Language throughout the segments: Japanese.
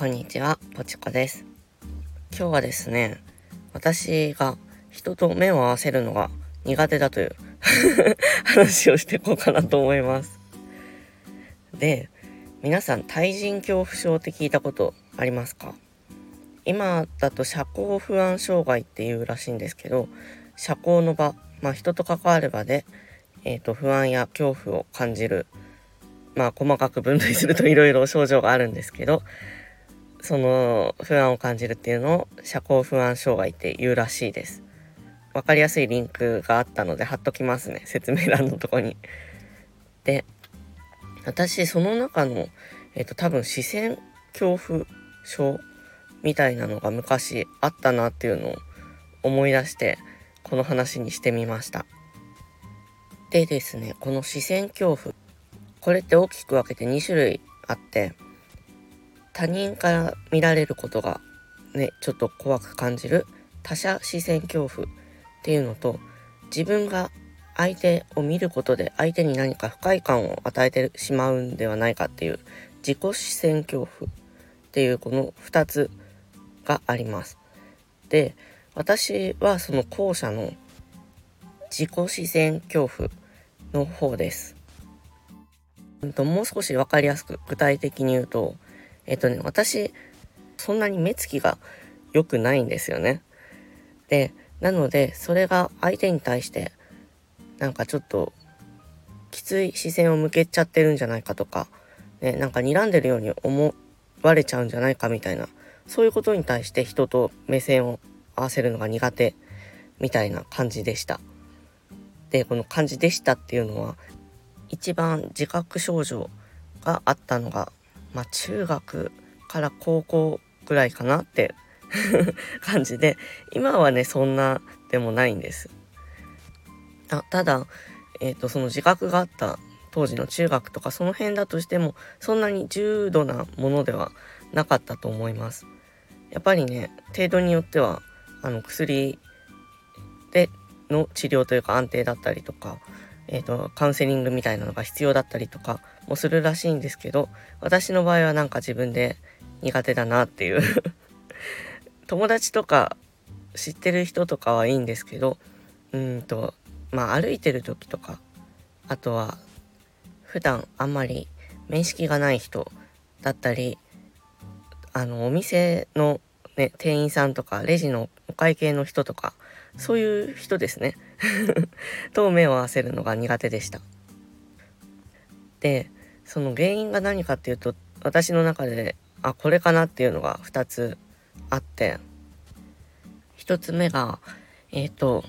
こんにちは、ぽちこです。今日はですね、私が人と目を合わせるのが苦手だという 話をしていこうかなと思います。で、皆さん対人恐怖症って聞いたことありますか？今だと社交不安障害っていうらしいんですけど、社交の場、まあ人と関わる場で、えっ、ー、と不安や恐怖を感じるまあ細かく分類するといろいろ症状があるんですけどその不安を感じるっていうのを社交不安障害って言うらしいです。わかりやすいリンクがあったので貼っときますね説明欄のとこに。で私その中のえっ、と多分視線恐怖症みたいなのが昔あったなっていうのを思い出してこの話にしてみました。でですねこの視線恐怖これって大きく分けて2種類あって他人から見られることがねちょっと怖く感じる他者視線恐怖っていうのと自分が相手を見ることで相手に何か不快感を与えてしまうんではないかっていう自己視線恐怖っていうこの2つがあります。で私はその後者の自己視線恐怖の方です。もう少し分かりやすく具体的に言うと、えっとね、私、そんなに目つきが良くないんですよね。で、なので、それが相手に対して、なんかちょっと、きつい視線を向けちゃってるんじゃないかとか、ね、なんか睨んでるように思われちゃうんじゃないかみたいな、そういうことに対して人と目線を合わせるのが苦手みたいな感じでした。で、この感じでしたっていうのは、一番自覚症状があったのが、まあ、中学から高校ぐらいかなって 感じで今はねそんなでもないんです。あただ、えーと、その自覚があった当時の中学とかその辺だとしてもそんなに重度なものではなかったと思います。やっぱりね程度によってはあの薬での治療というか安定だったりとかえーと、カウンセリングみたいなのが必要だったりとかもするらしいんですけど私の場合はなんか自分で苦手だなっていう。友達とか知ってる人とかはいいんですけどうんとまあ歩いてる時とかあとは普段あんまり面識がない人だったりあのお店の、ね、店員さんとかレジのお会計の人とかそういう人ですね。と目を合わせるのが苦手でした。でその原因が何かっていうと私の中であこれかなっていうのが2つあって1つ目がえっ、ー、と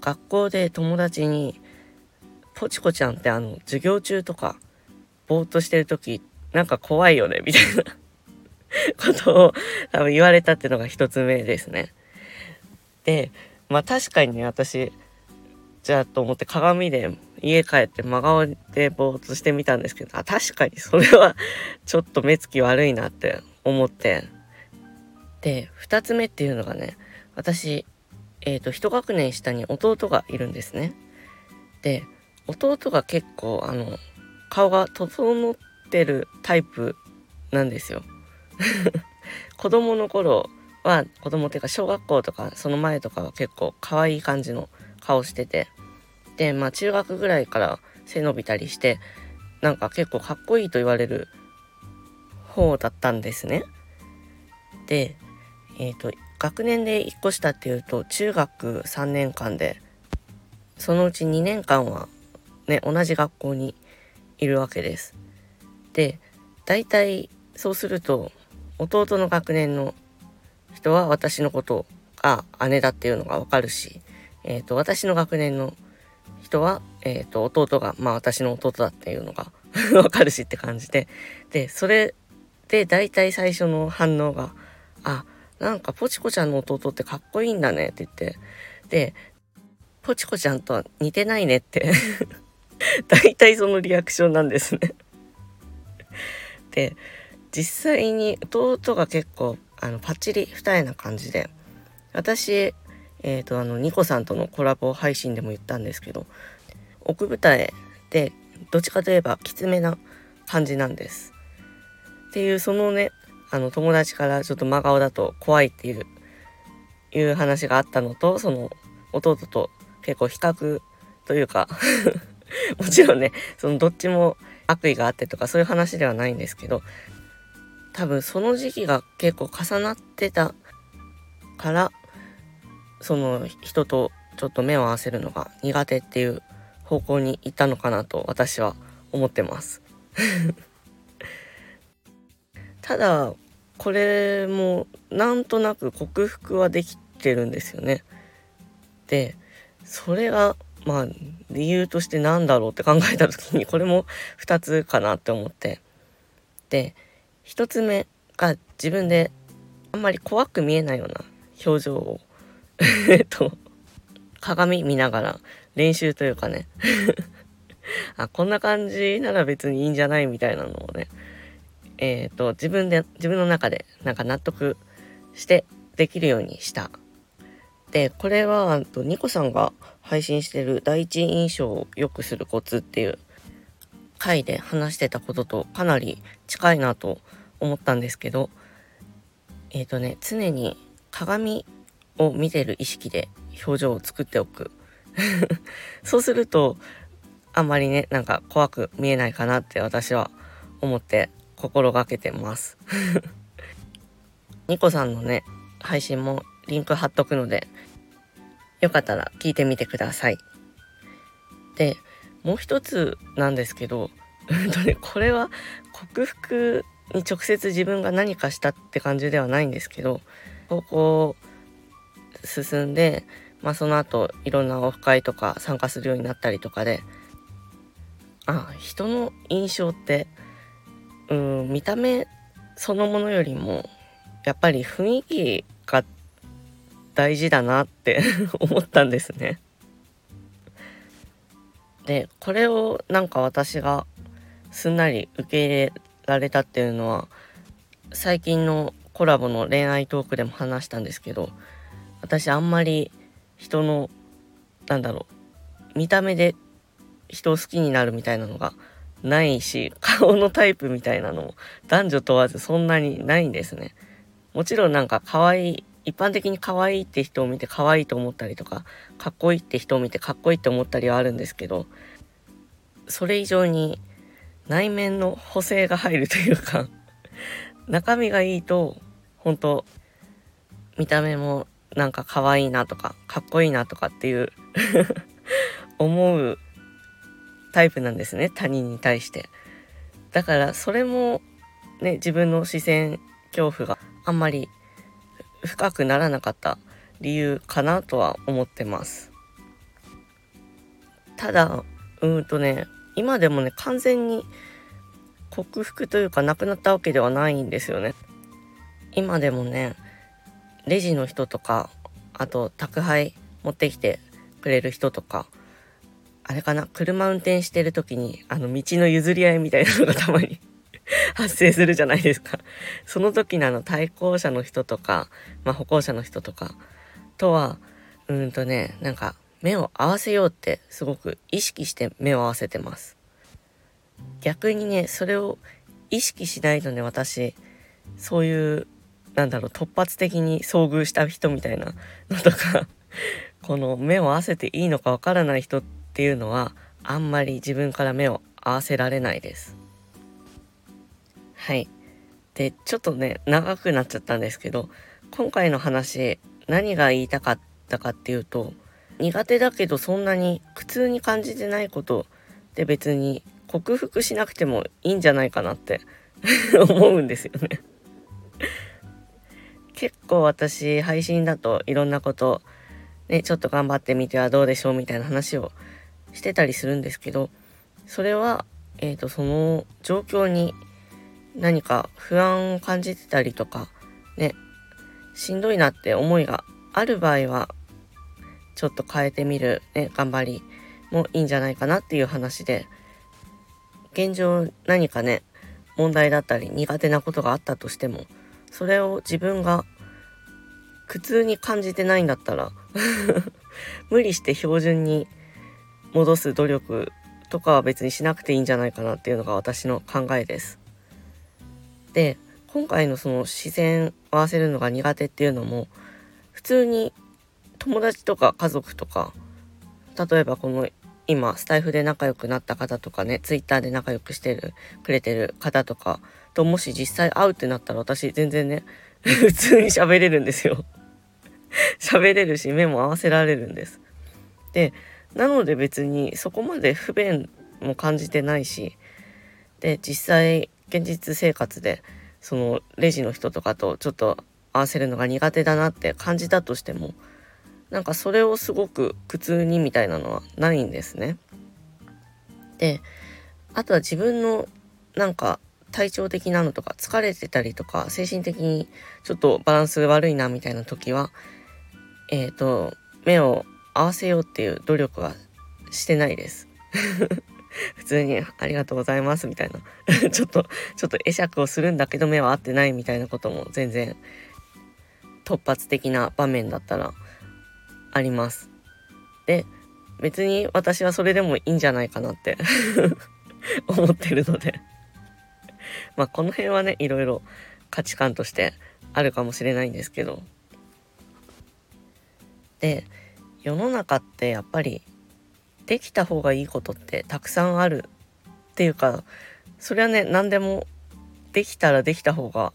学校で友達に「ポチコちゃんってあの授業中とかぼーっとしてる時なんか怖いよね」みたいな ことを多分言われたっていうのが1つ目ですね。でまあ確かにね私じゃあと思って鏡で家帰って真顔でぼーっとしてみたんですけど、あ、確かにそれは ちょっと目つき悪いなって思って。で、二つ目っていうのがね、私、えっ、ー、と、一学年下に弟がいるんですね。で、弟が結構、あの、顔が整ってるタイプなんですよ。子供の頃は、子供っていうか小学校とかその前とかは結構可愛い感じの顔しててでまあ中学ぐらいから背伸びたりしてなんか結構かっこいいと言われる方だったんですね。でえっ、ー、と学年で1個下っていうと中学3年間でそのうち2年間はね同じ学校にいるわけです。で大体そうすると弟の学年の人は私のことが姉だっていうのがわかるしえっ、ー、と、私の学年の人は、えっ、ー、と、弟が、まあ私の弟だっていうのが わかるしって感じで、で、それで大体最初の反応が、あ、なんかポチコちゃんの弟ってかっこいいんだねって言って、で、ポチコちゃんとは似てないねって。大体そのリアクションなんですね。で、実際に弟が結構、あの、パッチリ二重な感じで、私、えっ、ー、と、あの、ニコさんとのコラボ配信でも言ったんですけど、奥舞台で、どっちかといえばきつめな感じなんです。っていう、そのね、あの友達からちょっと真顔だと怖いっていういう話があったのとその弟と結構比較というか もちろんねそのどっちも悪意があってとかそういう話ではないんですけど多分その時期が結構重なってたからその人とちょっと目を合わせるのが苦手っていう方向に行ったのかなと私は思ってます。ただこれもなんとなく克服はできてるんですよね。でそれがまあ理由として何だろうって考えた時にこれも2つかなって思って。で1つ目が自分であんまり怖く見えないような表情をえ っと鏡見ながら練習というかね。あこんな感じなら別にいいんじゃないみたいなのをね。えっ、ー、と自分で自分の中でなんか納得してできるようにした。でこれはとニコさんが配信してる第一印象を良くするコツっていう回で話してたこととかなり近いなと思ったんですけどえっ、ー、とね常に鏡を見てる意識で表情を作っておく。そうするとあんまりねなんか怖く見えないかなって私は思って心がけてます。ニコさんのね配信もリンク貼っとくのでよかったら聞いてみてください。でもう一つなんですけど これは克服に直接自分が何かしたって感じではないんですけど高校進んで、まあ、その後いろんなオフ会とか参加するようになったりとかであ人の印象ってうん見た目そのものよりもやっぱり雰囲気が大事だなって 思ったんですね。でこれをなんか私がすんなり受け入れられたっていうのは最近のコラボの恋愛トークでも話したんですけど私あんまり人のなんだろう見た目で人を好きになるみたいなのがないし顔のタイプみたいなのも男女問わずそんなにないんですね。もちろんなんか可愛い一般的に可愛いって人を見て可愛いと思ったりとかかっこいいって人を見てかっこいいって思ったりはあるんですけどそれ以上に内面の補正が入るというか中身がいいと本当見た目もなんか可愛いなとかかっこいいなとかっていう 思うタイプなんですね。他人に対して。だからそれもね自分の視線恐怖があんまり深くならなかった理由かなとは思ってます。ただうんとね今でもね完全に克服というかなくなったわけではないんですよね。今でもねレジの人とかあと宅配持ってきてくれる人とかあれかな車運転してる時にあの道の譲り合いみたいなのがたまに 発生するじゃないですか。その時のあの対向車の人とか、まあ、歩行者の人とかとはうんとねなんか目を合わせようってすごく意識して目を合わせてます。逆にねそれを意識しないとね私そういうなんだろう突発的に遭遇した人みたいなのとか この目を合わせていいのかわからない人っていうのはあんまり自分から目を合わせられないです。はい。で、ちょっとね、長くなっちゃったんですけど、今回の話、何が言いたかったかっていうと、苦手だけどそんなに苦痛に感じてないことで別に克服しなくてもいいんじゃないかなって 思うんですよね結構私配信だといろんなことねちょっと頑張ってみてはどうでしょうみたいな話をしてたりするんですけどそれはえっ、ー、とその状況に何か不安を感じてたりとかねしんどいなって思いがある場合はちょっと変えてみる、ね、頑張りもいいんじゃないかなっていう話で現状何かね問題だったり苦手なことがあったとしてもそれを自分が苦痛に感じてないんだったら 無理して標準に戻す努力とかは別にしなくていいんじゃないかなっていうのが私の考えです。で今回のその視線合わせるのが苦手っていうのも普通に友達とか家族とか例えばこの今スタイフで仲良くなった方とかねツイッターで仲良くしてるくれてる方とかともし実際会うってなったら私全然ね 普通に喋れるんですよ。喋れるし目も合わせられるんです。でなので別にそこまで不便も感じてないしで実際現実生活でそのレジの人とかとちょっと合わせるのが苦手だなって感じたとしてもなんかそれをすごく苦痛にみたいなのはないんですね。であとは自分のなんか体調的なのとか疲れてたりとか精神的にちょっとバランス悪いなみたいな時はえっ、ー、と目を合わせようっていう努力はしてないです。普通にありがとうございますみたいな ちょっとちょっと会釈をするんだけど目は合ってないみたいなことも全然突発的な場面だったらあります。で別に私はそれでもいいんじゃないかなって 思ってるので。まあこの辺はねいろいろ価値観としてあるかもしれないんですけど。で世の中ってやっぱりできた方がいいことってたくさんあるっていうかそれはね何でもできたらできた方が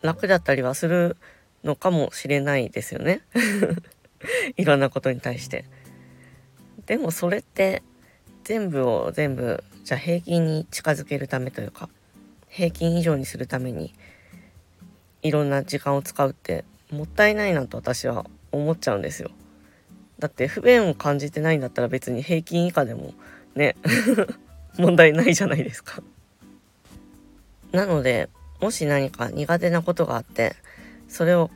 楽だったりはするのかもしれないですよね。いろんなことに対して。でもそれって全部を全部じゃあ平均に近づけるためというか平均以上にするためにいろんな時間を使うってもったいないなと私は思っちゃうんですよ。だって不便を感じてないんだったら別に平均以下でもね 問題ないじゃないですか。なのでもし何か苦手なことがあってそれを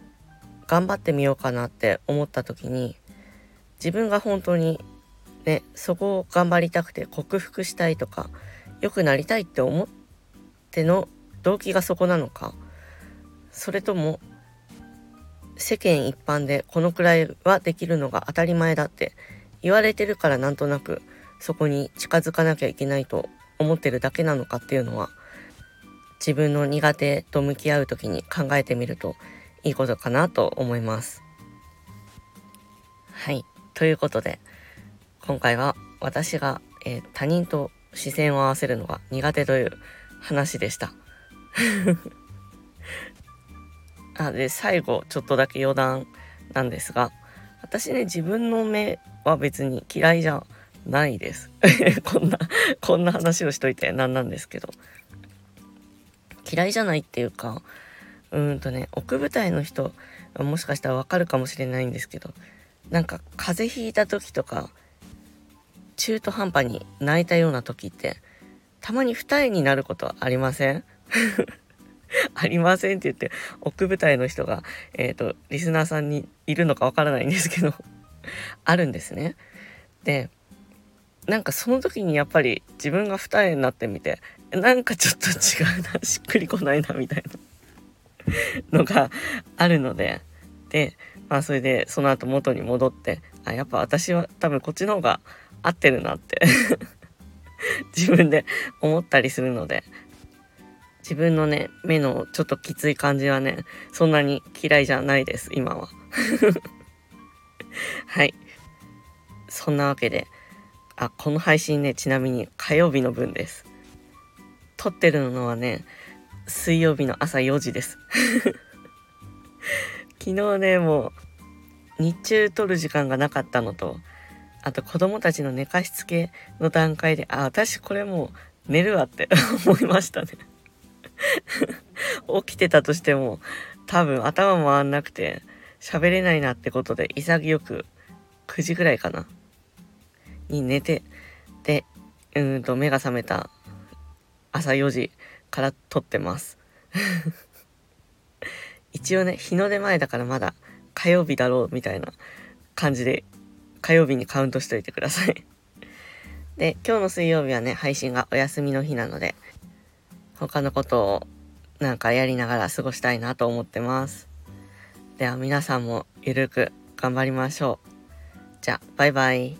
頑張ってみようかなって思った時に自分が本当にねそこを頑張りたくて克服したいとか良くなりたいって思っての動機がそこなのかそれとも世間一般でこのくらいはできるのが当たり前だって言われてるからなんとなくそこに近づかなきゃいけないと思ってるだけなのかっていうのは自分の苦手と向き合う時に考えてみるといいことかなと思います。はい。ということで、今回は私が、えー、他人と視線を合わせるのが苦手という話でした。あで、最後、ちょっとだけ余談なんですが、私ね、自分の目は別に嫌いじゃないです。こんな、こんな話をしといてなんなんですけど。嫌いじゃないっていうか、うんとね奥舞台の人もしかしたらわかるかもしれないんですけどなんか風邪ひいた時とか中途半端に泣いたような時ってたまに二重になることありません？ありませんって言って奥舞台の人が、えっ、ー、とリスナーさんにいるのかわからないんですけど あるんですね。でなんかその時にやっぱり自分が二重になってみてなんかちょっと違うなしっくりこないなみたいな のがあるので。でまあそれでその後元に戻ってあやっぱ私は多分こっちの方が合ってるなって。自分で思ったりするので。自分のね目のちょっときつい感じはねそんなに嫌いじゃないです今は。はい。そんなわけであこの配信ねちなみに火曜日の分です。撮ってるのはね水曜日の朝4時です。昨日ねもう日中撮る時間がなかったのとあと子供たちの寝かしつけの段階であ私これもう寝るわって 思いましたね。起きてたとしても多分頭回んなくて喋れないなってことで潔く9時ぐらいかな。に寝てでうんと目が覚めた朝4時。から撮ってます。一応ね日の出前だからまだ火曜日だろうみたいな感じで火曜日にカウントしといてください。で今日の水曜日はね配信がお休みの日なので他のことをなんかやりながら過ごしたいなと思ってます。では皆さんもゆるく頑張りましょう。じゃあバイバイ。